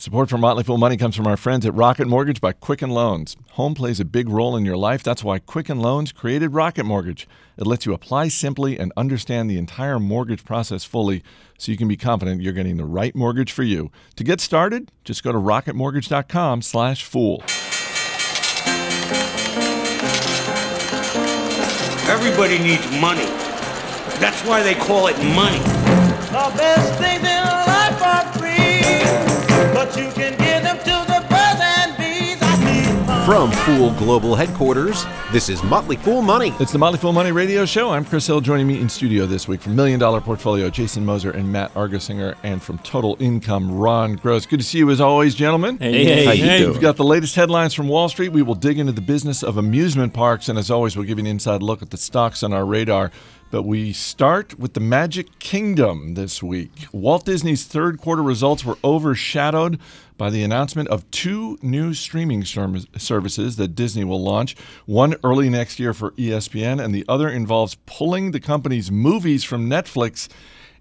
Support for Motley Fool Money comes from our friends at Rocket Mortgage by Quicken Loans. Home plays a big role in your life. That's why Quicken Loans created Rocket Mortgage. It lets you apply simply and understand the entire mortgage process fully so you can be confident you're getting the right mortgage for you. To get started, just go to rocketmortgage.com slash fool. Everybody needs money. That's why they call it money. The best things From Fool Global Headquarters, this is Motley Fool Money. It's the Motley Fool Money Radio Show. I'm Chris Hill. Joining me in studio this week from Million Dollar Portfolio, Jason Moser and Matt Argersinger, and from Total Income, Ron Gross. Good to see you as always, gentlemen. Hey, hey, How you hey. doing? We've got the latest headlines from Wall Street. We will dig into the business of amusement parks, and as always, we'll give you an inside look at the stocks on our radar. But we start with the Magic Kingdom this week. Walt Disney's third quarter results were overshadowed by the announcement of two new streaming services that Disney will launch. One early next year for ESPN, and the other involves pulling the company's movies from Netflix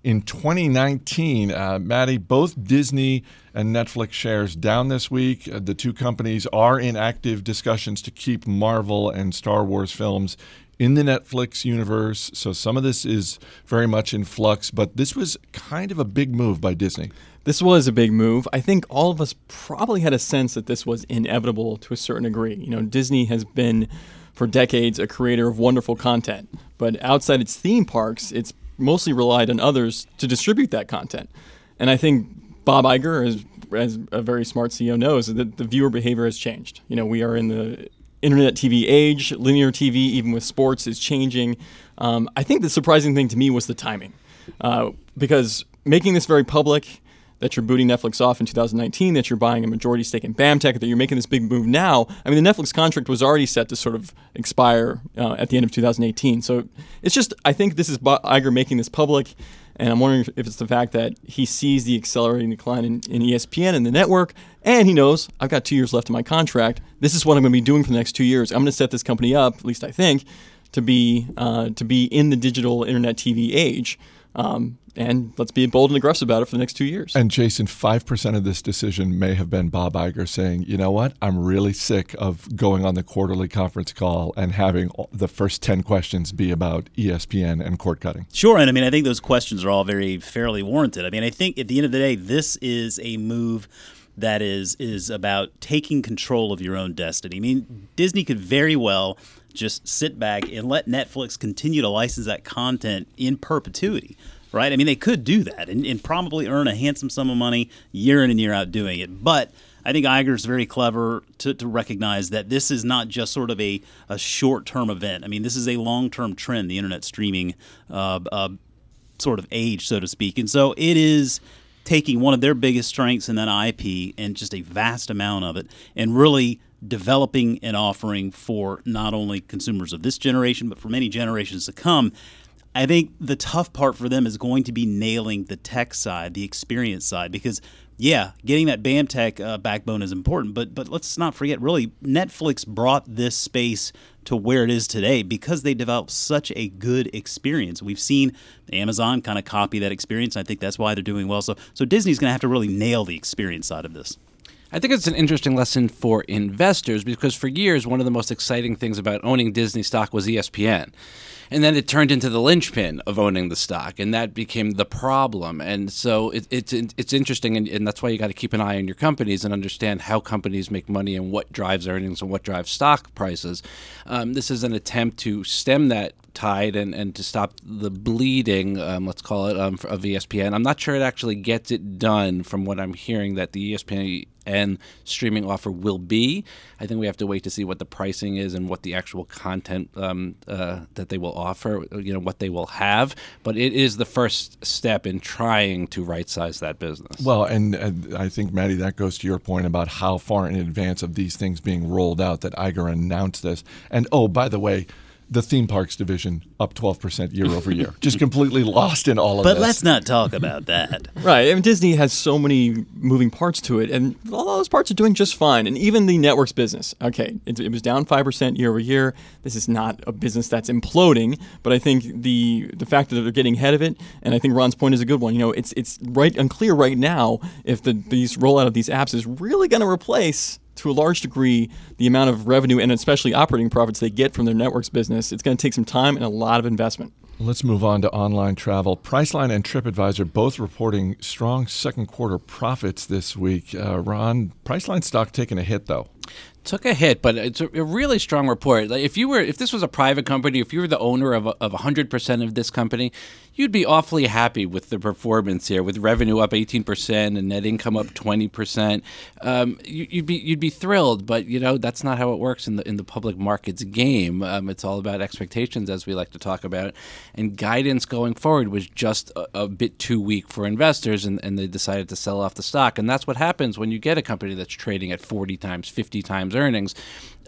in 2019. Uh, Maddie, both Disney and Netflix shares down this week. Uh, the two companies are in active discussions to keep Marvel and Star Wars films in the Netflix universe. So some of this is very much in flux, but this was kind of a big move by Disney. This was a big move. I think all of us probably had a sense that this was inevitable to a certain degree. You know, Disney has been for decades a creator of wonderful content, but outside its theme parks, it's mostly relied on others to distribute that content. And I think Bob Iger, as, as a very smart CEO, knows that the viewer behavior has changed. You know, we are in the internet TV age, linear TV, even with sports, is changing. Um, I think the surprising thing to me was the timing, uh, because making this very public, that you're booting Netflix off in 2019, that you're buying a majority stake in BAMTech, that you're making this big move now. I mean, the Netflix contract was already set to sort of expire uh, at the end of 2018. So it's just, I think this is Iger making this public. And I'm wondering if it's the fact that he sees the accelerating decline in, in ESPN and the network, and he knows I've got two years left in my contract. This is what I'm going to be doing for the next two years. I'm going to set this company up, at least I think, to be uh, to be in the digital internet TV age. Um, and let's be bold and aggressive about it for the next two years. And Jason, 5% of this decision may have been Bob Iger saying, you know what, I'm really sick of going on the quarterly conference call and having the first 10 questions be about ESPN and cord cutting. Sure, and I mean, I think those questions are all very fairly warranted. I mean, I think at the end of the day, this is a move that is is about taking control of your own destiny. I mean, Disney could very well just sit back and let Netflix continue to license that content in perpetuity. Right? I mean, they could do that and, and probably earn a handsome sum of money year in and year out doing it. But I think Iger's very clever to, to recognize that this is not just sort of a, a short term event. I mean, this is a long term trend, the internet streaming uh, uh, sort of age, so to speak. And so it is taking one of their biggest strengths in that IP and just a vast amount of it and really developing an offering for not only consumers of this generation, but for many generations to come. I think the tough part for them is going to be nailing the tech side, the experience side, because yeah, getting that BAMTech uh, backbone is important, but but let's not forget, really, Netflix brought this space to where it is today because they developed such a good experience. We've seen Amazon kind of copy that experience. I think that's why they're doing well. So so Disney's going to have to really nail the experience side of this. I think it's an interesting lesson for investors because for years, one of the most exciting things about owning Disney stock was ESPN. And then it turned into the linchpin of owning the stock, and that became the problem. And so it, it's it's interesting, and, and that's why you got to keep an eye on your companies and understand how companies make money and what drives earnings and what drives stock prices. Um, this is an attempt to stem that tide and, and to stop the bleeding, um, let's call it, um, of ESPN. I'm not sure it actually gets it done from what I'm hearing that the ESPN streaming offer will be. I think we have to wait to see what the pricing is and what the actual content um, uh, that they will offer, you know, what they will have. But it is the first step in trying to right size that business. Well, and, and I think, Maddie, that goes to your point about how far in advance of these things being rolled out that Iger announced this. And oh, by the way, the theme parks division up 12% year over year. Just completely lost in all of that. But this. let's not talk about that. Right. I mean, Disney has so many moving parts to it, and all those parts are doing just fine. And even the networks business, okay, it, it was down 5% year over year. This is not a business that's imploding, but I think the the fact that they're getting ahead of it, and I think Ron's point is a good one. You know, it's it's right unclear right now if the these rollout of these apps is really going to replace to a large degree the amount of revenue and especially operating profits they get from their networks business. It's going to take some time and a lot of investment. Let's move on to online travel. Priceline and TripAdvisor both reporting strong second quarter profits this week. Uh, Ron, Priceline stock taking a hit though. took a hit, but it's a, a really strong report. Like if you were, if this was a private company, if you were the owner of a, of hundred percent of this company, you'd be awfully happy with the performance here, with revenue up eighteen percent and net income up twenty percent. Um, you, you'd be you'd be thrilled, but you know that's not how it works in the in the public markets game. Um, it's all about expectations, as we like to talk about, and guidance going forward was just a, a bit too weak for investors, and, and they decided to sell off the stock. And that's what happens when you get a company that's trading at forty times, fifty times earnings.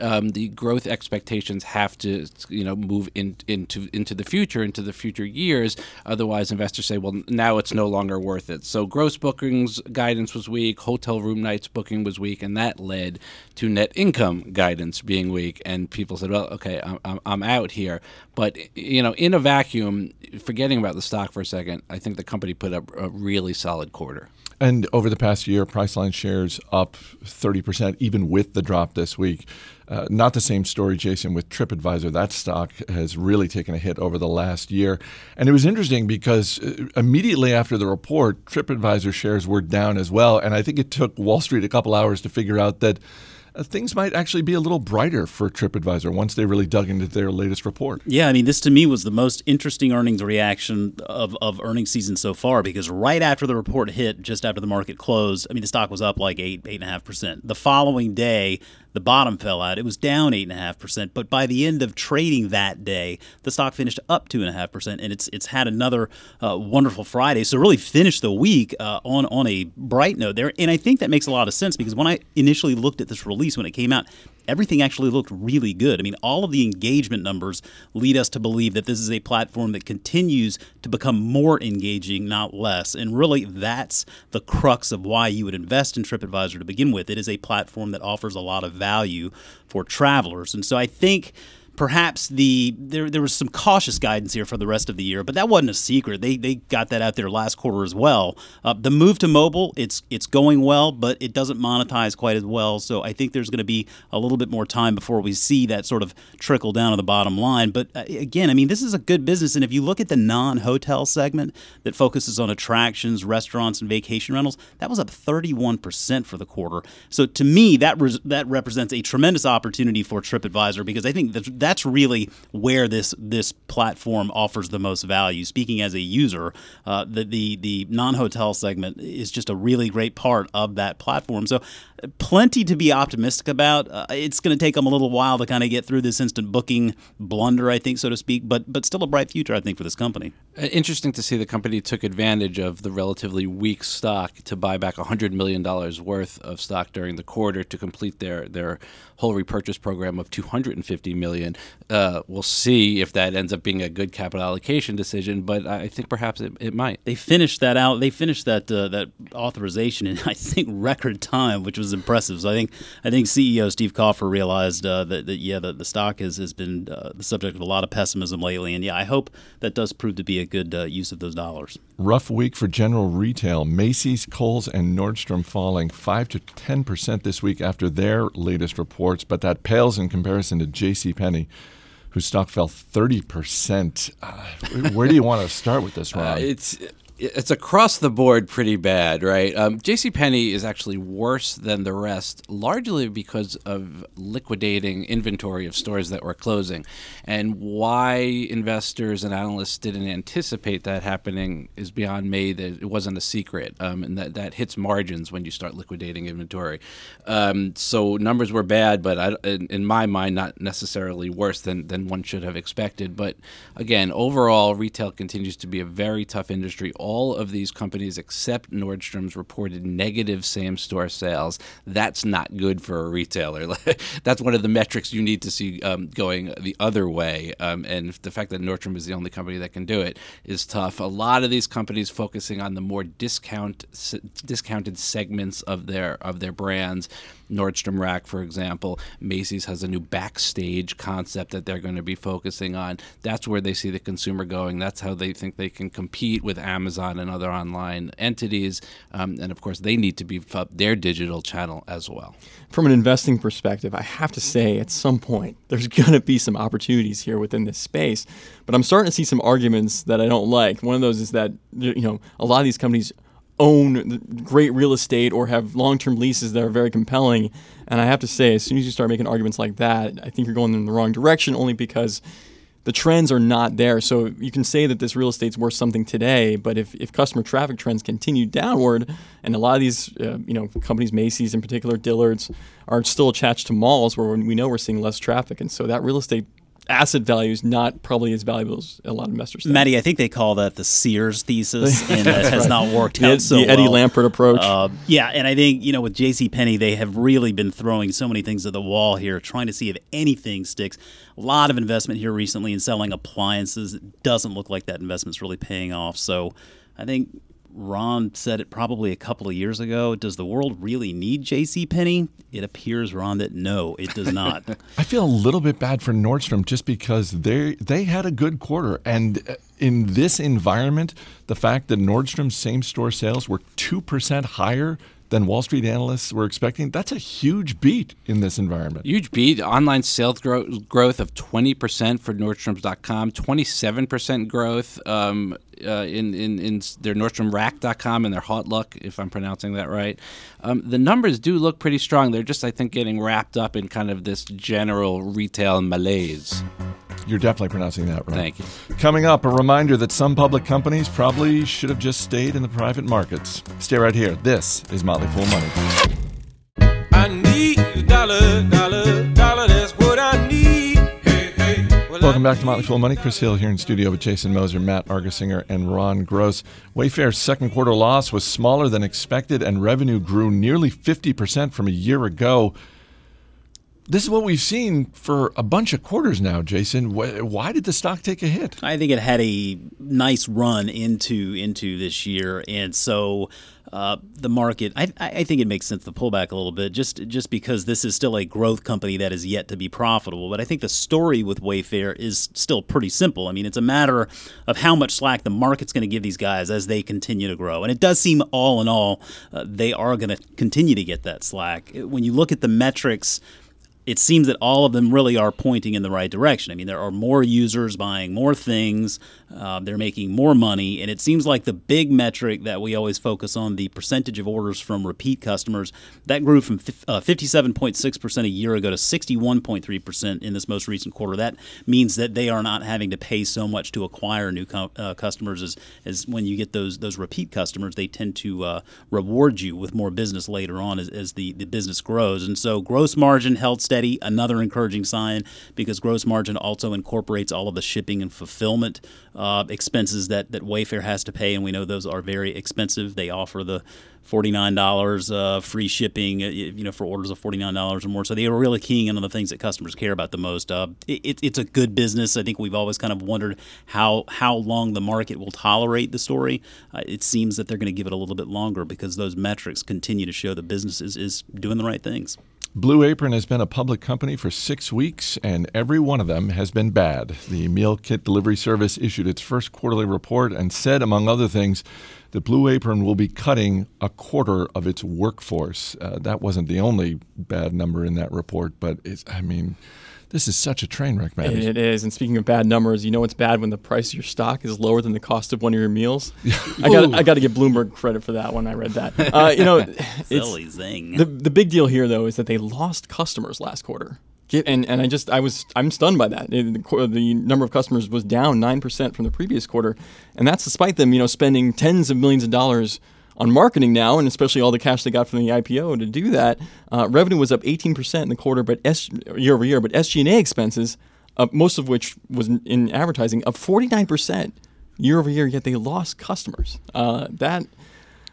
Um, the growth expectations have to, you know, move in, into into the future, into the future years. Otherwise, investors say, well, now it's no longer worth it. So, gross bookings guidance was weak, hotel room nights booking was weak, and that led to net income guidance being weak. And people said, well, okay, I'm, I'm, out here. But you know, in a vacuum, forgetting about the stock for a second, I think the company put up a really solid quarter. And over the past year, Priceline shares up 30%, even with the drop this week. Uh, not the same story, Jason, with TripAdvisor. That stock has really taken a hit over the last year. And it was interesting because uh, immediately after the report, TripAdvisor shares were down as well. And I think it took Wall Street a couple hours to figure out that uh, things might actually be a little brighter for TripAdvisor once they really dug into their latest report. Yeah, I mean, this to me was the most interesting earnings reaction of, of earnings season so far because right after the report hit, just after the market closed, I mean, the stock was up like eight, eight and a half percent. The following day, the bottom fell out. It was down eight and a half percent, but by the end of trading that day, the stock finished up two and a half percent, and it's it's had another uh, wonderful Friday. So really finished the week uh, on on a bright note there, and I think that makes a lot of sense because when I initially looked at this release when it came out, everything actually looked really good. I mean, all of the engagement numbers lead us to believe that this is a platform that continues to become more engaging, not less. And really, that's the crux of why you would invest in TripAdvisor to begin with. It is a platform that offers a lot of value for travelers. And so I think perhaps the there there was some cautious guidance here for the rest of the year, but that wasn't a secret. They they got that out there last quarter as well. Uh, the move to mobile, it's it's going well, but it doesn't monetize quite as well. So I think there's going to be a little bit more time before we see that sort of trickle down to the bottom line. But uh, again, I mean, this is a good business, and if you look at the non-hotel segment that focuses on attractions, restaurants, and vacation rentals, that was up 31 percent for the quarter. So to me, that res- that represents a tremendous opportunity for TripAdvisor because I think that that's really where this this platform offers the most value. Speaking as a user, uh, the the the non hotel segment is just a really great part of that platform. So plenty to be optimistic about. Uh, it's going to take them a little while to kind of get through this instant booking blunder, I think, so to speak. But but still a bright future, I think, for this company. Uh, Interesting to see the company took advantage of the relatively weak stock to buy back $100 million worth of stock during the quarter to complete their, their whole repurchase program of 250 million. Uh, we'll see if that ends up being a good capital allocation decision, but I think perhaps it, it might. They finished that out. They finished that uh, that authorization in I think record time, which was impressive. So I think I think CEO Steve Kaufer realized uh, that, that yeah the, the stock has has been uh, the subject of a lot of pessimism lately, and yeah I hope that does prove to be a good uh, use of those dollars. Rough week for general retail. Macy's, Kohl's, and Nordstrom falling 5 to 10% this week after their latest reports, but that pales in comparison to J.C. Penney, whose stock fell 30%. Uh, where do you want to start with this, Ron? Uh, it's it's across the board pretty bad, right? Um, J.C. Penney is actually worse than the rest, largely because of liquidating inventory of stores that were closing, and why investors and analysts didn't anticipate that happening is beyond me. That it wasn't a secret, um, and that that hits margins when you start liquidating inventory. Um, so numbers were bad, but I, in, in my mind, not necessarily worse than than one should have expected. But again, overall, retail continues to be a very tough industry. All all of these companies except Nordstrom's reported negative same store sales. That's not good for a retailer. That's one of the metrics you need to see um, going the other way. Um, and the fact that Nordstrom is the only company that can do it is tough. A lot of these companies focusing on the more discount discounted segments of their of their brands. Nordstrom Rack, for example, Macy's has a new backstage concept that they're going to be focusing on. That's where they see the consumer going. That's how they think they can compete with Amazon and other online entities. Um, and of course, they need to beef up their digital channel as well. From an investing perspective, I have to say at some point there's going to be some opportunities here within this space. But I'm starting to see some arguments that I don't like. One of those is that you know a lot of these companies own great real estate or have long-term leases that are very compelling. And I have to say, as soon as you start making arguments like that, I think you're going in the wrong direction. Only because the trends are not there. So you can say that this real estate's worth something today, but if, if customer traffic trends continue downward, and a lot of these uh, you know companies, Macy's in particular, Dillard's, are still attached to malls where we know we're seeing less traffic, and so that real estate asset value is not probably as valuable as a lot of investors think. Maddie, I think they call that the Sears thesis, and that has not worked out the, so the Eddie well. Lampert approach. Uh, yeah, and I think you know with J.C. Penney, they have really been throwing so many things at the wall here, trying to see if anything sticks. A lot of investment here recently in selling appliances. It doesn't look like that investment's really paying off. So, I think Ron said it probably a couple of years ago. Does the world really need J.C. Penney? It appears, Ron, that no, it does not. I feel a little bit bad for Nordstrom just because they they had a good quarter, and uh, in this environment, the fact that Nordstrom's same store sales were two percent higher than Wall Street analysts were expecting, that's a huge beat in this environment. Huge beat. Online sales growth growth of 20% for Nordstrom's.com, 27% growth um, uh, in, in, in their NordstromRack.com and their HauteLook, if I'm pronouncing that right. Um, the numbers do look pretty strong. They're just, I think, getting wrapped up in kind of this general retail malaise. You're definitely pronouncing that right. Thank you. Coming up, a reminder that some public companies probably should have just stayed in the private markets. Stay right here. This is Motley Fool Money. I need a dollar, dollar, dollar. Welcome back to Motley Fool Money. Chris Hill here in studio with Jason Moser, Matt Argersinger, and Ron Gross. Wayfair's second quarter loss was smaller than expected, and revenue grew nearly 50% from a year ago. This is what we've seen for a bunch of quarters now, Jason. Why did the stock take a hit? I think it had a nice run into into this year, and so uh, the market. I, I think it makes sense to pull back a little bit, just just because this is still a growth company that is yet to be profitable. But I think the story with Wayfair is still pretty simple. I mean, it's a matter of how much slack the market's going to give these guys as they continue to grow, and it does seem all in all uh, they are going to continue to get that slack. When you look at the metrics it seems that all of them really are pointing in the right direction. I mean, there are more users buying more things, uh, they're making more money, and it seems like the big metric that we always focus on, the percentage of orders from repeat customers, that grew from fif- uh, 57.6% a year ago to 61.3% in this most recent quarter. That means that they are not having to pay so much to acquire new uh, customers as, as when you get those those repeat customers, they tend to uh, reward you with more business later on as, as the, the business grows. And so gross margin held steady, another encouraging sign because gross margin also incorporates all of the shipping and fulfillment uh, expenses that, that Wayfair has to pay, and we know those are very expensive. They offer the forty-nine dollars uh, free shipping, uh, you know, for orders of forty-nine dollars or more. So they are really keying in on the things that customers care about the most. Uh, it, it's a good business. I think we've always kind of wondered how how long the market will tolerate the story. Uh, it seems that they're going to give it a little bit longer because those metrics continue to show the business is, is doing the right things. Blue Apron has been a public company for six weeks, and every one of them has been bad. The meal kit delivery service issued its first quarterly report and said, among other things, that Blue Apron will be cutting a quarter of its workforce. Uh, that wasn't the only bad number in that report, but it's, I mean, this is such a train wreck, man. It is. And speaking of bad numbers, you know it's bad when the price of your stock is lower than the cost of one of your meals. I got I got to give Bloomberg credit for that when I read that. Uh, you know, it's, Silly zing. the the big deal here though is that they lost customers last quarter. Get, and and I just I was I'm stunned by that. The, the, the number of customers was down nine percent from the previous quarter, and that's despite them you know spending tens of millions of dollars on marketing now, and especially all the cash they got from the IPO to do that. Uh, revenue was up 18% in the quarter, but S, year over year, but SG&A expenses, uh, most of which was in, in advertising, up 49%. year over year, yet they lost customers. Uh, that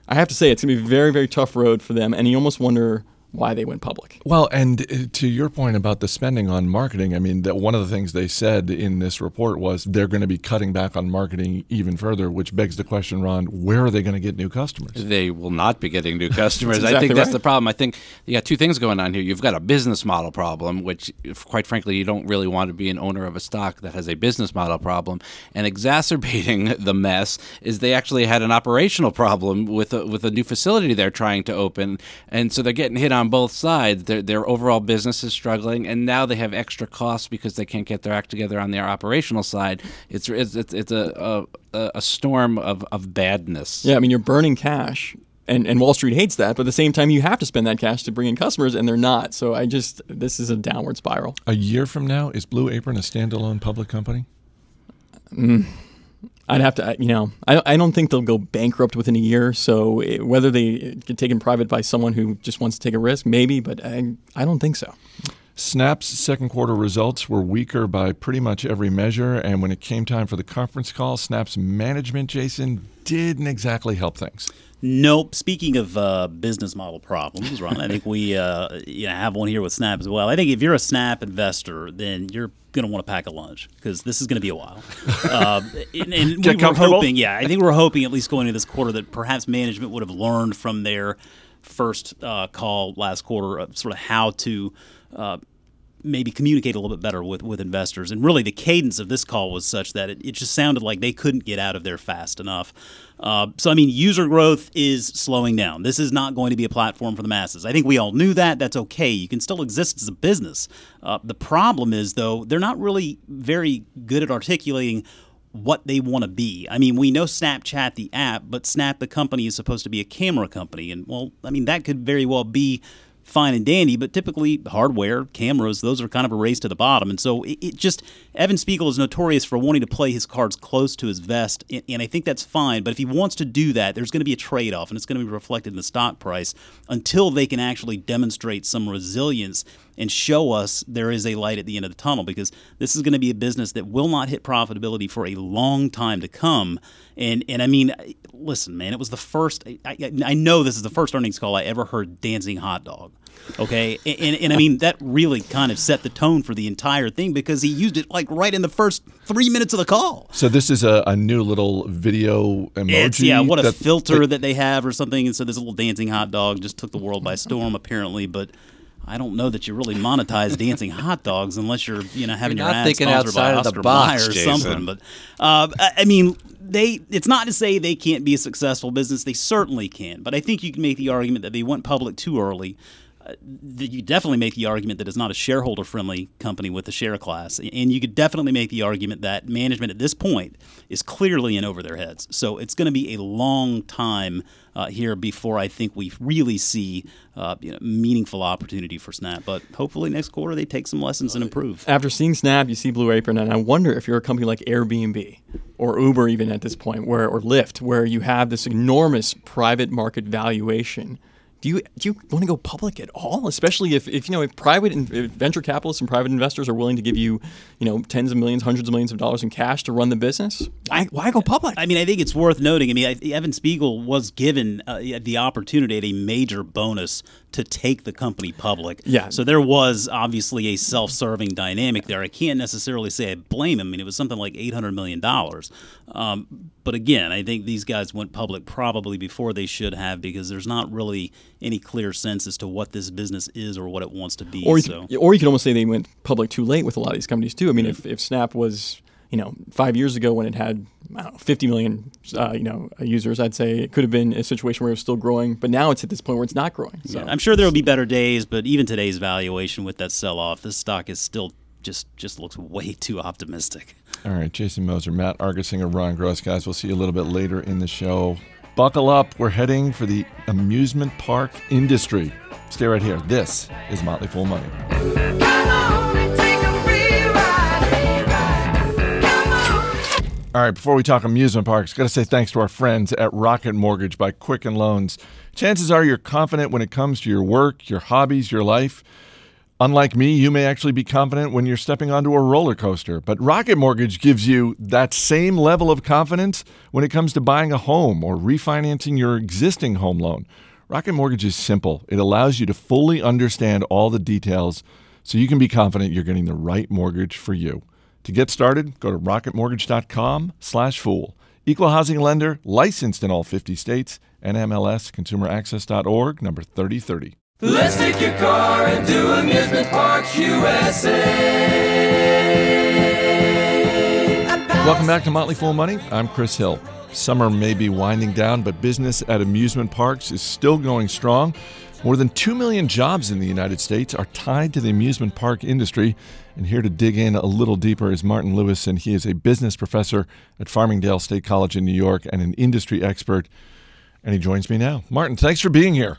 I have to say, it's going to be a very, very tough road for them, and you almost wonder why they went public. Well, and uh, to your point about the spending on marketing, I mean, that one of the things they said in this report was they're going to be cutting back on marketing even further, which begs the question, Ron, where are they going to get new customers? They will not be getting new customers. That's I think exactly that's right. the problem. I think you got two things going on here. You've got a business model problem, which, quite frankly, you don't really want to be an owner of a stock that has a business model problem. And exacerbating the mess is they actually had an operational problem with a, with a new facility they're trying to open, and so they're getting hit on both sides. Their, their overall business is struggling, and now they have extra costs because they can't get their act together on their operational side. It's it's it's, it's a, a a storm of, of badness. Yeah, I mean, you're burning cash, and, and Wall Street hates that, but at the same time, you have to spend that cash to bring in customers, and they're not. So I just, this is a downward spiral. A year from now, is Blue Apron a standalone public company? Mm. I'd have to, you know, I, I don't think they'll go bankrupt within a year. So it, whether they get taken private by someone who just wants to take a risk, maybe, but I, I don't think so. Snap's second quarter results were weaker by pretty much every measure, and when it came time for the conference call, Snap's management, Jason, didn't exactly help things. Nope. Speaking of uh, business model problems, Ron, I think we uh, you know, have one here with Snap as well. I think if you're a Snap investor, then you're going to want to pack a lunch because this is going to be a while. uh, and and we were hoping, yeah, I think we're hoping at least going into this quarter that perhaps management would have learned from their first uh, call last quarter, of sort of how to. Maybe communicate a little bit better with, with investors. And really, the cadence of this call was such that it, it just sounded like they couldn't get out of there fast enough. Uh, so, I mean, user growth is slowing down. This is not going to be a platform for the masses. I think we all knew that. That's okay. You can still exist as a business. Uh, the problem is, though, they're not really very good at articulating what they want to be. I mean, we know Snapchat the app, but Snap the company is supposed to be a camera company. And, well, I mean, that could very well be fine and dandy, but typically hardware, cameras, those are kind of a race to the bottom. And so it, it just, Evan Spiegel is notorious for wanting to play his cards close to his vest. And, and I think that's fine. But if he wants to do that, there's going to be a trade off and it's going to be reflected in the stock price until they can actually demonstrate some resilience and show us there is a light at the end of the tunnel because this is going to be a business that will not hit profitability for a long time to come. And and I mean, listen, man, it was the first. I, I, know this is the first earnings call I ever heard dancing hot dog. Okay, and, and, and I mean that really kind of set the tone for the entire thing because he used it like right in the first three minutes of the call. So this is a, a new little video emoji. It's yeah, what a that- filter that- that they have or something. And so this little dancing hot dog just took the world by storm, apparently. But I don't know that you really monetize dancing hot dogs unless you're you know having You're your ad thinking sponsored by outside of the Oscar box, Mayer or Jason. something. But uh, I I mean, they it's not to say they can't be a successful business. They certainly can. But I think you can make the argument that they went public too early. You definitely make the argument that it's not a shareholder friendly company with a share class. And you could definitely make the argument that management at this point is clearly in over their heads. So it's going to be a long time uh, here before I think we really see uh, you know, meaningful opportunity for Snap. But hopefully next quarter they take some lessons and improve. After seeing Snap, you see Blue Apron, and I wonder if you're a company like Airbnb or Uber, even at this point, where or Lyft, where you have this enormous private market valuation. Do you do you want to go public at all? Especially if, if you know if private in, if venture capitalists and private investors are willing to give you you know tens of millions, hundreds of millions of dollars in cash to run the business. Why, why go public? I mean, I think it's worth noting. I mean, I, Evan Spiegel was given uh, the opportunity at a major bonus to take the company public. Yeah. So there was obviously a self-serving dynamic there. I can't necessarily say I blame him. I mean, it was something like eight hundred million dollars. Um, but again, I think these guys went public probably before they should have because there's not really any clear sense as to what this business is or what it wants to be. or you, so. could, or you could almost say they went public too late with a lot of these companies too. I mean, if, if Snap was you know five years ago when it had I don't know, 50 million uh, you know users, I'd say it could have been a situation where it was still growing. But now it's at this point where it's not growing. So Yeah, I'm sure there will be better days, but even today's valuation with that sell-off, this stock is still just just looks way too optimistic. All right, Jason Moser, Matt Argersinger, Ron Gross, guys. We'll see you a little bit later in the show. Buckle up. We're heading for the amusement park industry. Stay right here. This is Motley Fool Money. All right, before we talk amusement parks, got to say thanks to our friends at Rocket Mortgage by Quicken Loans. Chances are you're confident when it comes to your work, your hobbies, your life. Unlike me, you may actually be confident when you're stepping onto a roller coaster, but Rocket Mortgage gives you that same level of confidence when it comes to buying a home or refinancing your existing home loan. Rocket Mortgage is simple. It allows you to fully understand all the details so you can be confident you're getting the right mortgage for you. To get started, go to rocketmortgage.com slash fool. Equal housing lender, licensed in all 50 states, NMLS consumeraccess.org number 3030. Let's take your car and do Amusement Parks USA. Welcome back to Motley Fool Money. I'm Chris Hill. Summer may be winding down, but business at amusement parks is still going strong. More than 2 million jobs in the United States are tied to the amusement park industry. And here to dig in a little deeper is Martin Lewison, and he is a business professor at Farmingdale State College in New York and an industry expert. And he joins me now. Martin, thanks for being here.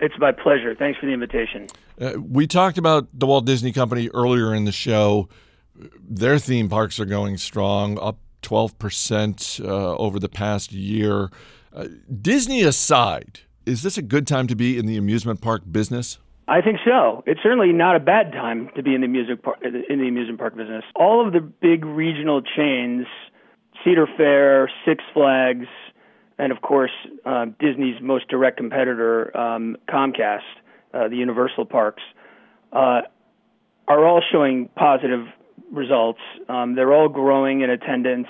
It's my pleasure. Thanks for the invitation. Uh, we talked about the Walt Disney Company earlier in the show. Their theme parks are going strong, up 12% uh, over the past year. Uh, Disney aside, is this a good time to be in the amusement park business? I think so. It's certainly not a bad time to be in the music par- in the amusement park business. All of the big regional chains, Cedar Fair, Six Flags, and of course uh, Disney's most direct competitor, um, Comcast, uh, the Universal parks, uh, are all showing positive results. Um, they're all growing in attendance.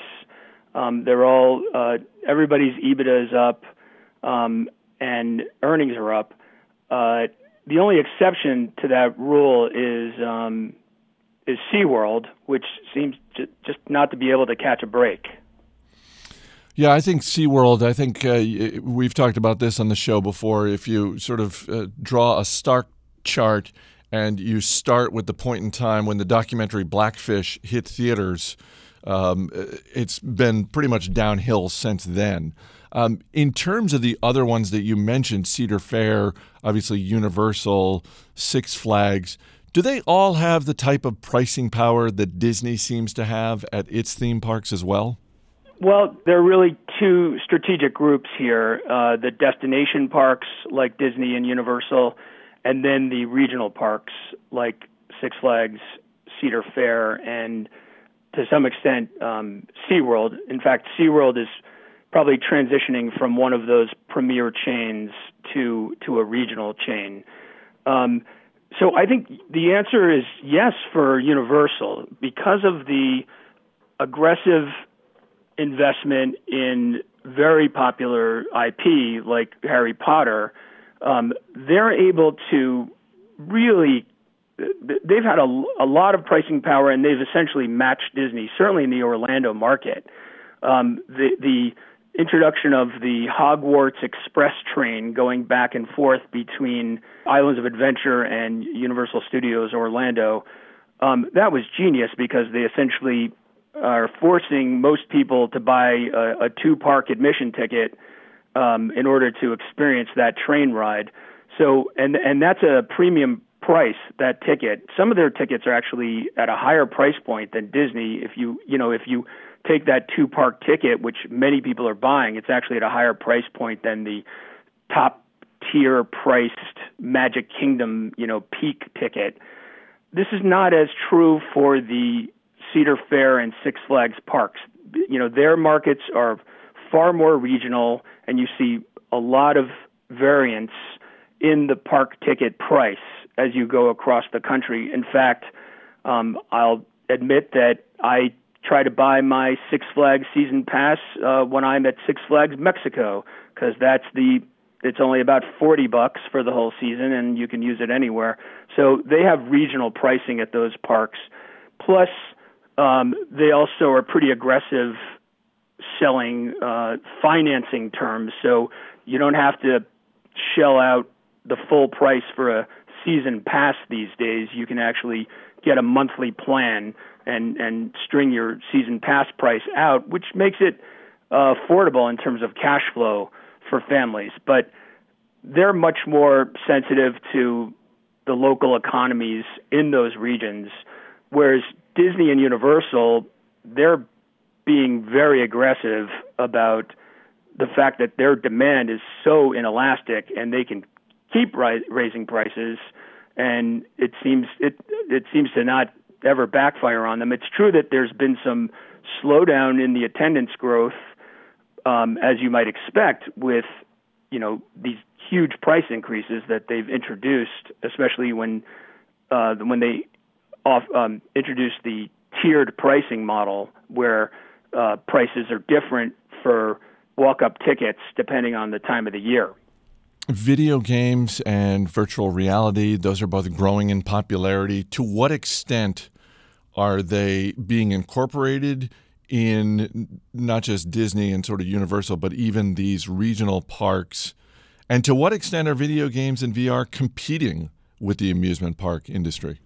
Um, they're all uh, everybody's EBITDA is up, um, and earnings are up. Uh, the only exception to that rule is um, is SeaWorld, which seems ju- just not to be able to catch a break. Yeah, I think SeaWorld, I think uh, we've talked about this on the show before. If you sort of uh, draw a stark chart and you start with the point in time when the documentary Blackfish hit theaters, um, it's been pretty much downhill since then. Um, in terms of the other ones that you mentioned, Cedar Fair, obviously Universal, Six Flags, do they all have the type of pricing power that Disney seems to have at its theme parks as well? Well, there are really two strategic groups here uh, the destination parks like Disney and Universal, and then the regional parks like Six Flags, Cedar Fair, and to some extent um, SeaWorld. In fact, SeaWorld is probably transitioning from one of those premier chains to to a regional chain. Um, so I think the answer is yes for Universal because of the aggressive investment in very popular IP like Harry Potter. Um, they're able to really they've had a, a lot of pricing power and they've essentially matched Disney, certainly in the Orlando market. Um, the the introduction of the Hogwarts Express train going back and forth between Islands of Adventure and Universal Studios Orlando, um, that was genius because they essentially are forcing most people to buy a, a two park admission ticket um, in order to experience that train ride. So, and and that's a premium price that ticket. Some of their tickets are actually at a higher price point than Disney. If you you know if you take that two park ticket, which many people are buying, it's actually at a higher price point than the top tier priced Magic Kingdom you know peak ticket. This is not as true for the Cedar Fair and Six Flags parks. You know their markets are far more regional, and you see a lot of variance in the park ticket price as you go across the country. In fact, um, I'll admit that I try to buy my Six Flags season pass uh, when I'm at Six Flags Mexico because that's the it's only about 40 bucks for the whole season and you can use it anywhere. So they have regional pricing at those parks. Plus um, they also are pretty aggressive selling uh, financing terms. So you don't have to shell out the full price for a season pass these days. You can actually get a monthly plan and and string your season pass price out, which makes it uh, affordable in terms of cash flow for families. But they're much more sensitive to the local economies in those regions, whereas Disney and Universal, they're being very aggressive about the fact that their demand is so inelastic and they can keep ri- raising prices and it seems it it seems to not ever backfire on them. It's true that there's been some slowdown in the attendance growth, um, as you might expect, with you know these huge price increases that they've introduced, especially when uh, when they off, um, introduced the tiered pricing model, where uh, prices are different for walk-up tickets depending on the time of the year. Video games and virtual reality, those are both growing in popularity. To what extent are they being incorporated in not just Disney and sort of Universal, but even these regional parks? And to what extent are video games and VR competing with the amusement park industry?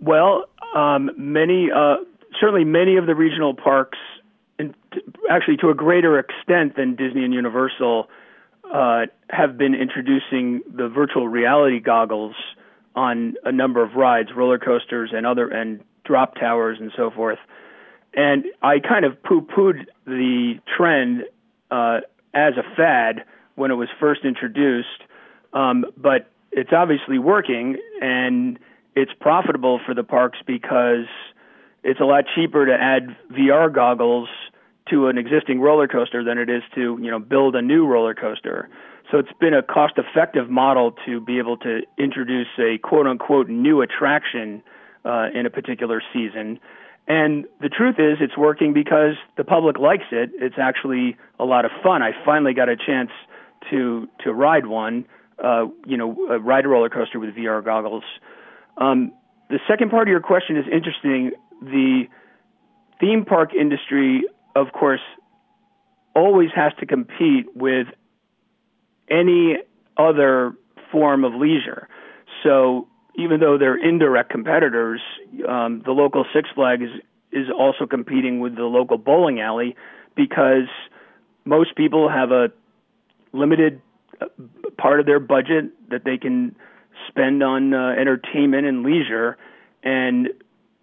Well, um, many, uh, certainly many of the regional parks, and actually to a greater extent than Disney and Universal, uh, have been introducing the virtual reality goggles on a number of rides, roller coasters and other and drop towers and so forth. And I kind of poo-pooed the trend uh, as a fad when it was first introduced, um, but it's obviously working and it's profitable for the parks because it's a lot cheaper to add VR goggles to an existing roller coaster than it is to you know build a new roller coaster. So it's been a cost effective model to be able to introduce a quote unquote new attraction uh, in a particular season. And the truth is, it's working because the public likes it. It's actually a lot of fun. I finally got a chance to to ride one, uh, you know, uh, ride a roller coaster with VR goggles. Um, the second part of your question is interesting. The theme park industry, of course, always has to compete with any other form of leisure. So even though they're indirect competitors, um, the local Six Flags is also competing with the local bowling alley because most people have a limited uh, part of their budget that they can spend on uh, entertainment and leisure, and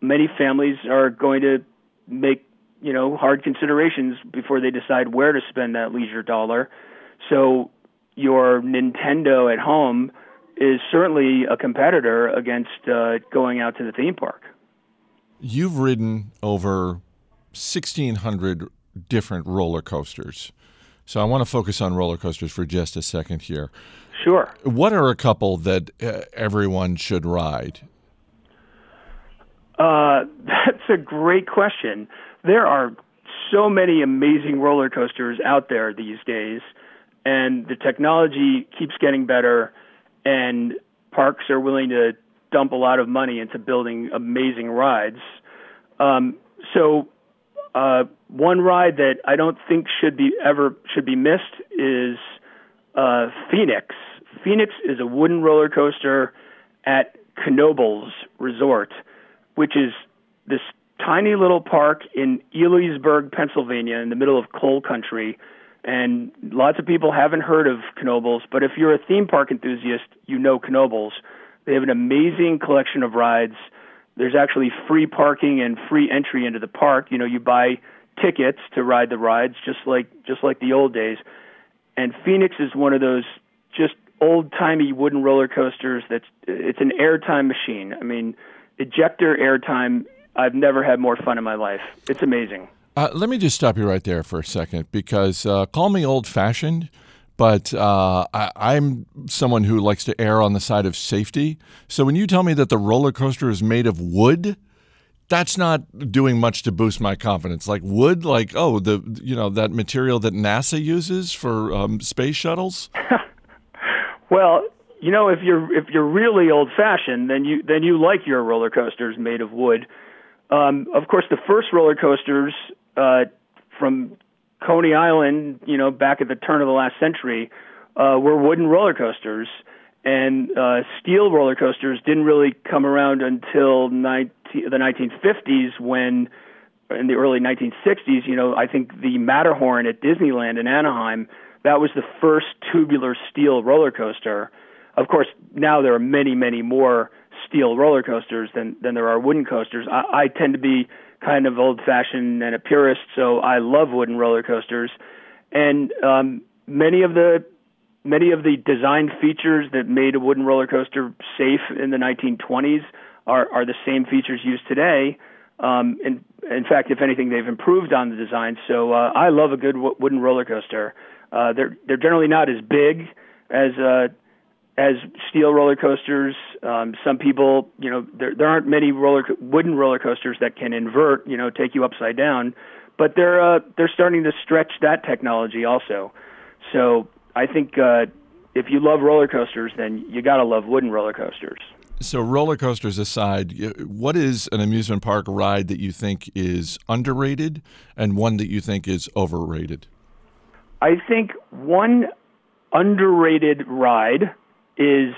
many families are going to make you know hard considerations before they decide where to spend that leisure dollar. So your Nintendo at home is certainly a competitor against uh, going out to the theme park. You've ridden over 1,600 different roller coasters. So I want to focus on roller coasters for just a second here. Sure. What are a couple that uh, everyone should ride? Uh, that's a great question. There are so many amazing roller coasters out there these days, and the technology keeps getting better, and parks are willing to dump a lot of money into building amazing rides. Um, so uh, one ride that I don't think should be ever should be missed is uh, Phoenix. Phoenix is a wooden roller coaster at Knoebels Resort, which is this tiny little park in Elysburg, Pennsylvania, in the middle of coal country. And lots of people haven't heard of Knoebels, but if you're a theme park enthusiast, you know Knoebels. They have an amazing collection of rides there's actually free parking and free entry into the park. You know, you buy tickets to ride the rides, just like just like the old days. And Phoenix is one of those just old timey wooden roller coasters. That's it's an airtime machine. I mean, ejector airtime. I've never had more fun in my life. It's amazing. Uh, let me just stop you right there for a second because uh, call me old fashioned but uh, I, am someone who likes to err on the side of safety. So when you tell me that the roller coaster is made of wood, that's not doing much to boost my confidence. Like wood, like oh, the you know that material that NASA uses for um, space shuttles. well, you know, if you're if you're really old fashioned, then you then you like your roller coasters made of wood. Um, of course, the first roller coasters uh, from Coney Island, you know, back at the turn of the last century, uh, were wooden roller coasters, and uh, steel roller coasters didn't really come around until 19, the 1950s when in the early 1960s, you know, I think the Matterhorn at Disneyland in Anaheim, that was the first tubular steel roller coaster. Of course, now there are many, many more steel roller coasters than than there are wooden coasters. I, I tend to be kind of old fashioned and a purist, so I love wooden roller coasters. And um, many of the many of the design features that made a wooden roller coaster safe in the 1920s are, are the same features used today. Um, in, in fact, if anything, they've improved on the design. So uh, I love a good w- wooden roller coaster. Uh, they're they're generally not as big as uh, as steel roller coasters. Um, some people, you know, there there aren't many roller wooden roller coasters that can invert, you know, take you upside down, but they're uh, they're starting to stretch that technology also. So I think uh, if you love roller coasters, then you got to love wooden roller coasters. So, roller coasters aside, what is an amusement park ride that you think is underrated and one that you think is overrated? I think one underrated ride is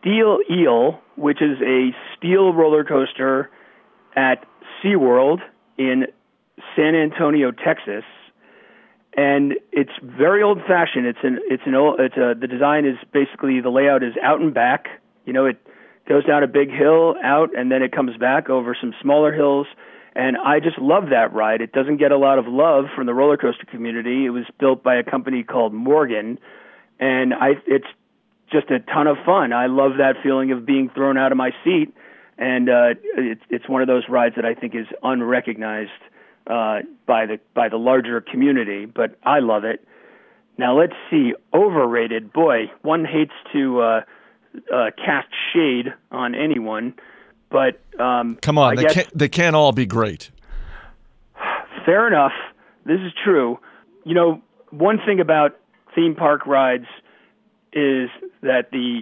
Steel Eel, which is a steel roller coaster at SeaWorld in San Antonio, Texas. And it's very old fashioned. It's an it's an old it's a the design is basically the layout is out and back. You know, it goes down a big hill out and then it comes back over some smaller hills and I just love that ride. It doesn't get a lot of love from the roller coaster community. It was built by a company called Morgan, and I it's just a ton of fun. I love that feeling of being thrown out of my seat, and uh, it's it's one of those rides that I think is unrecognized uh, by the by the larger community. But I love it. Now let's see, overrated. Boy, one hates to uh, uh, cast shade on anyone, but um, Come on, I they guess- can't, they can't all be great. fair enough. This is true. You know, one thing about theme park rides is that the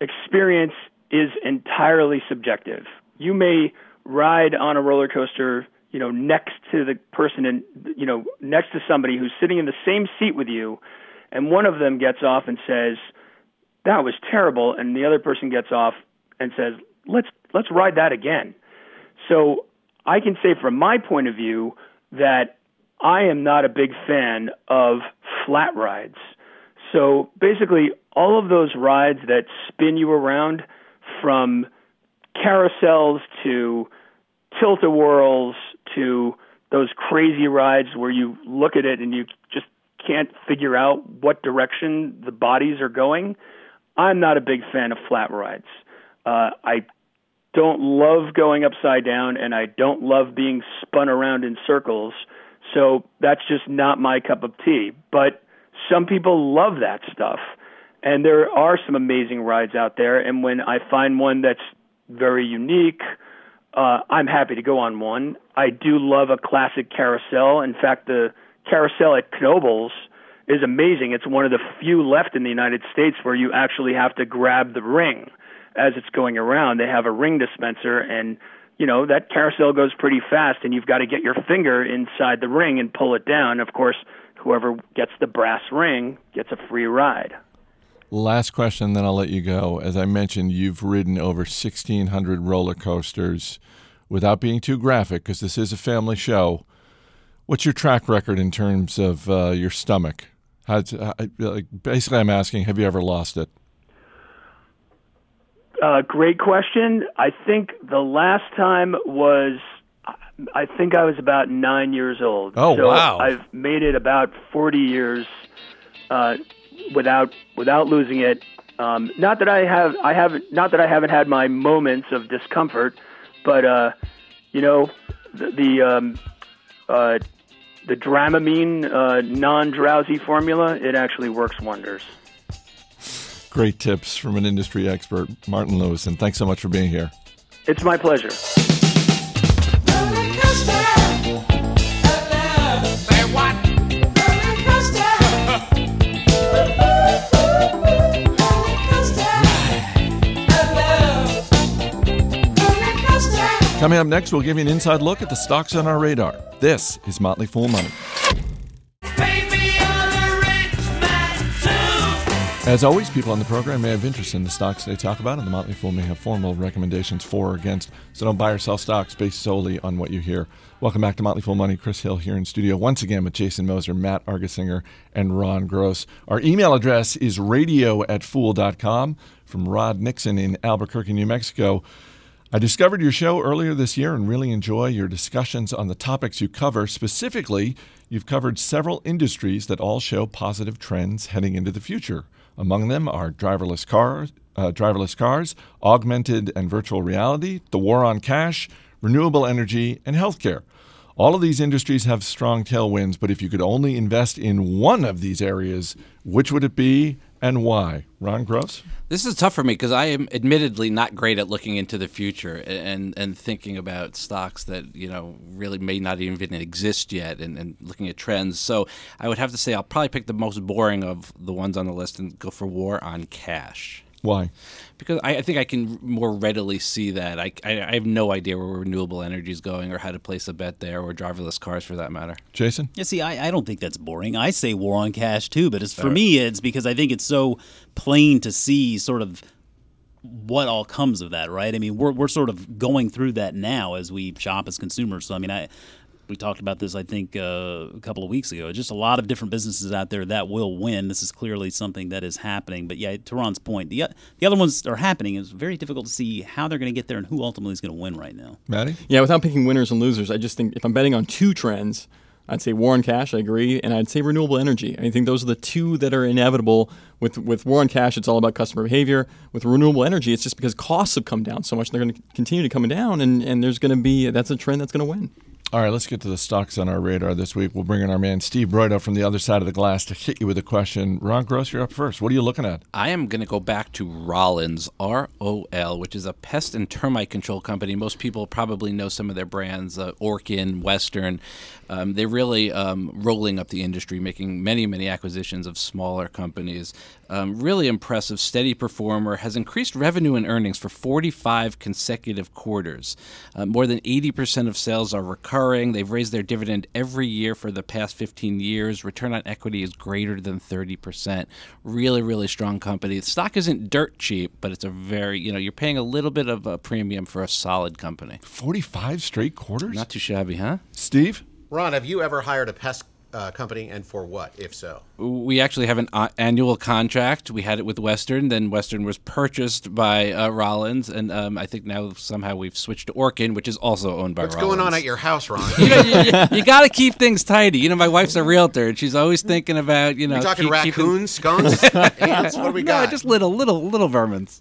experience is entirely subjective. You may ride on a roller coaster, you know, next to the person in, you know, next to somebody who's sitting in the same seat with you, and one of them gets off and says, "That was terrible," and the other person gets off and says, "Let's let's ride that again." So I can say from my point of view that I am not a big fan of flat rides. So basically, all of those rides that spin you around from carousels to tilt a whirls to those crazy rides where you look at it and you just can't figure out what direction the bodies are going. I'm not a big fan of flat rides. Uh, I don't love going upside down and I don't love being spun around in circles. So that's just not my cup of tea. But some people love that stuff. And there are some amazing rides out there. And when I find one that's very unique, uh, I'm happy to go on one. I do love a classic carousel. In fact, the carousel at Knoebels is amazing. It's one of the few left in the United States where you actually have to grab the ring as it's going around. They have a ring dispenser, and you know that carousel goes pretty fast, and you've got to get your finger inside the ring and pull it down. Of course, whoever gets the brass ring gets a free ride. Last question, then I'll let you go. As I mentioned, you've ridden over 1,600 roller coasters without being too graphic, because this is a family show. What's your track record in terms of uh, your stomach? How's, uh, basically, I'm asking, have you ever lost it? Uh, great question. I think the last time was, I think I was about nine years old. Oh, so wow. I've made it about forty years uh, without without losing it. Um, not that I have, I haven't, not that I haven't had my moments of discomfort, but uh, you know, the, the um, uh, the Dramamine uh, non-drowsy formula, it actually works wonders. Great tips from an industry expert, Martin Lewison, and thanks so much for being here. It's my pleasure. Coming up next, we'll give you an inside look at the stocks on our radar. This is Motley Fool Money. As always, people on the program may have interest in the stocks they talk about, and the Motley Fool may have formal recommendations for or against. So don't buy or sell stocks based solely on what you hear. Welcome back to Motley Fool Money. Chris Hill here in studio once again with Jason Moser, Matt Argersinger, and Ron Gross. Our email address is radio at fool.com from Rod Nixon in Albuquerque, New Mexico. I discovered your show earlier this year and really enjoy your discussions on the topics you cover. Specifically, You've covered several industries that all show positive trends heading into the future. Among them are driverless cars, uh, driverless cars, augmented and virtual reality, the war on cash, renewable energy, and healthcare. All of these industries have strong tailwinds, but if you could only invest in one of these areas, which would it be and why? Ron Gross? This is tough for me because I am admittedly not great at looking into the future and and thinking about stocks that you know really may not even exist yet, and, and looking at trends. So I would have to say I'll probably pick the most boring of the ones on the list and go for war on cash. Why? Because I, I think I can more readily see that. I, I, I have no idea where renewable energy is going or how to place a bet there or driverless cars for that matter. Jason? Yeah, see, I, I don't think that's boring. I say war on cash too, but it's, for me, it's because I think it's so plain to see sort of what all comes of that, right? I mean, we're, we're sort of going through that now as we shop as consumers. So, I mean, I we talked about this, I think, uh, a couple of weeks ago. Just a lot of different businesses out there that will win. This is clearly something that is happening. But yeah, to Ron's point, the the other ones are happening. It's very difficult to see how they're going to get there and who ultimately is going to win right now. Maddie? Yeah, without picking winners and losers, I just think if I'm betting on two trends, I'd say war on cash. I agree, and I'd say renewable energy. I think those are the two that are inevitable. With with war on cash, it's all about customer behavior. With renewable energy, it's just because costs have come down so much, they're going to continue to come down, and and there's going to be that's a trend that's going to win. All right, let's get to the stocks on our radar this week. We'll bring in our man Steve Broido from the other side of the glass to hit you with a question. Ron Gross, you're up first. What are you looking at? I am going to go back to Rollins, R O L, which is a pest and termite control company. Most people probably know some of their brands, uh, Orkin, Western. Um, they're really um, rolling up the industry, making many, many acquisitions of smaller companies. Um, really impressive, steady performer, has increased revenue and earnings for 45 consecutive quarters. Uh, more than 80% of sales are recurring. They've raised their dividend every year for the past 15 years. Return on equity is greater than 30%. Really, really strong company. The stock isn't dirt cheap, but it's a very, you know, you're paying a little bit of a premium for a solid company. 45 straight quarters? Not too shabby, huh? Steve? Ron, have you ever hired a pest uh, company, and for what, if so? We actually have an uh, annual contract. We had it with Western, then Western was purchased by uh, Rollins, and um, I think now somehow we've switched to Orkin, which is also owned by What's Rollins. going on at your house, Ron? you, know, you, you got to keep things tidy. You know, my wife's a realtor, and she's always thinking about you know. you talking keep- keeping- raccoons, skunks, ants? What do we got? no, just little, little, little vermins.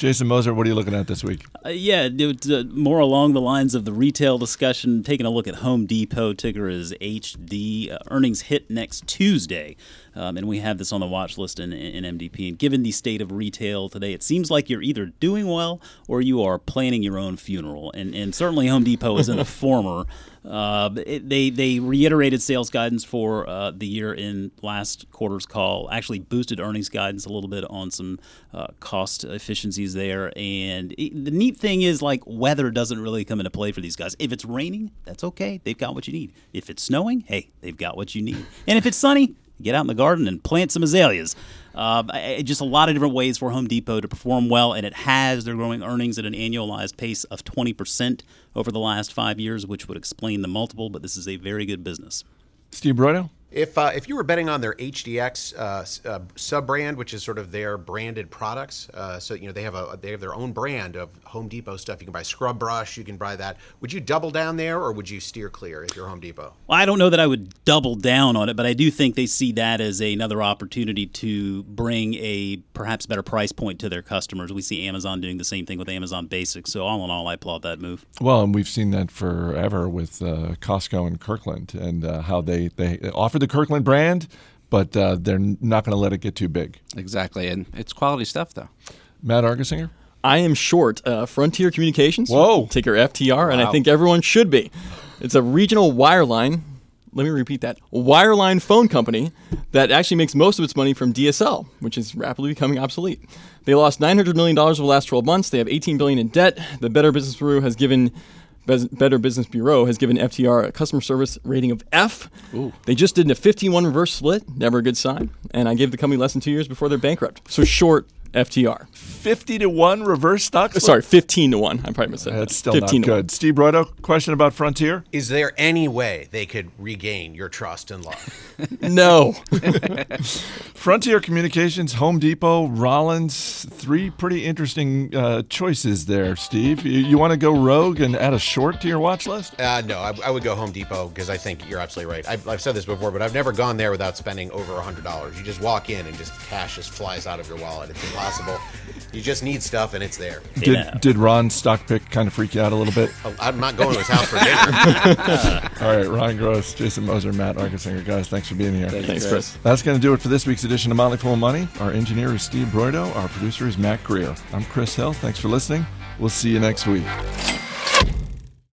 Jason Moser, what are you looking at this week? Uh, yeah, uh, more along the lines of the retail discussion. Taking a look at Home Depot, ticker is HD. Uh, earnings hit next Tuesday, um, and we have this on the watch list in, in MDP. And given the state of retail today, it seems like you're either doing well or you are planning your own funeral. And, and certainly Home Depot is in the former. Uh, it, they they reiterated sales guidance for uh, the year in last quarter's call. Actually, boosted earnings guidance a little bit on some uh, cost efficiencies there. And it, the neat thing is, like weather doesn't really come into play for these guys. If it's raining, that's okay. They've got what you need. If it's snowing, hey, they've got what you need. And if it's sunny, get out in the garden and plant some azaleas. Uh, just a lot of different ways for Home Depot to perform well, and it has. They're growing earnings at an annualized pace of 20% over the last five years, which would explain the multiple, but this is a very good business. Steve Broido? If uh, if you were betting on their HDX uh, uh, sub brand, which is sort of their branded products, uh, so you know they have a they have their own brand of Home Depot stuff. You can buy scrub brush, you can buy that. Would you double down there, or would you steer clear if you're Home Depot? Well, I don't know that I would double down on it, but I do think they see that as another opportunity to bring a perhaps better price point to their customers. We see Amazon doing the same thing with Amazon Basics. So all in all, I applaud that move. Well, and we've seen that forever with uh, Costco and Kirkland and uh, how they, they offer the Kirkland brand, but uh, they're not going to let it get too big. Exactly, and it's quality stuff though. Matt Argersinger? I am short uh, Frontier Communications. Whoa. Ticker FTR, and I think everyone should be. It's a regional wireline. Let me repeat that. Wireline phone company that actually makes most of its money from DSL, which is rapidly becoming obsolete. They lost $900 million over the last 12 months. They have 18 billion in debt. The Better Business Bureau has given Better Business Bureau has given FTR a customer service rating of F. They just did a 51 reverse split, never a good sign. And I gave the company less than two years before they're bankrupt. So short FTR. 50 to 1 reverse stock split? Sorry, 15 to 1. I probably said That's still 15 not to 1. good. Steve Broido, question about Frontier? Is there any way they could regain your trust and love? No. Frontier Communications, Home Depot, Rollins, three pretty interesting uh, choices there, Steve. You, you want to go rogue and add a short to your watch list? Uh, no, I, I would go Home Depot because I think you're absolutely right. I've, I've said this before, but I've never gone there without spending over $100. You just walk in and just cash just flies out of your wallet. It's impossible. You just need stuff and it's there. Did, did Ron's stock pick kind of freak you out a little bit? Oh, I'm not going to his house for dinner. All right, Ron Gross, Jason Moser, Matt Argersinger. Guys, thanks for being here. Thanks, Chris. That's going to do it for this week's edition of Motley Fool Money. Our engineer is Steve Broido. Our producer is Matt Greer. I'm Chris Hill. Thanks for listening. We'll see you next week.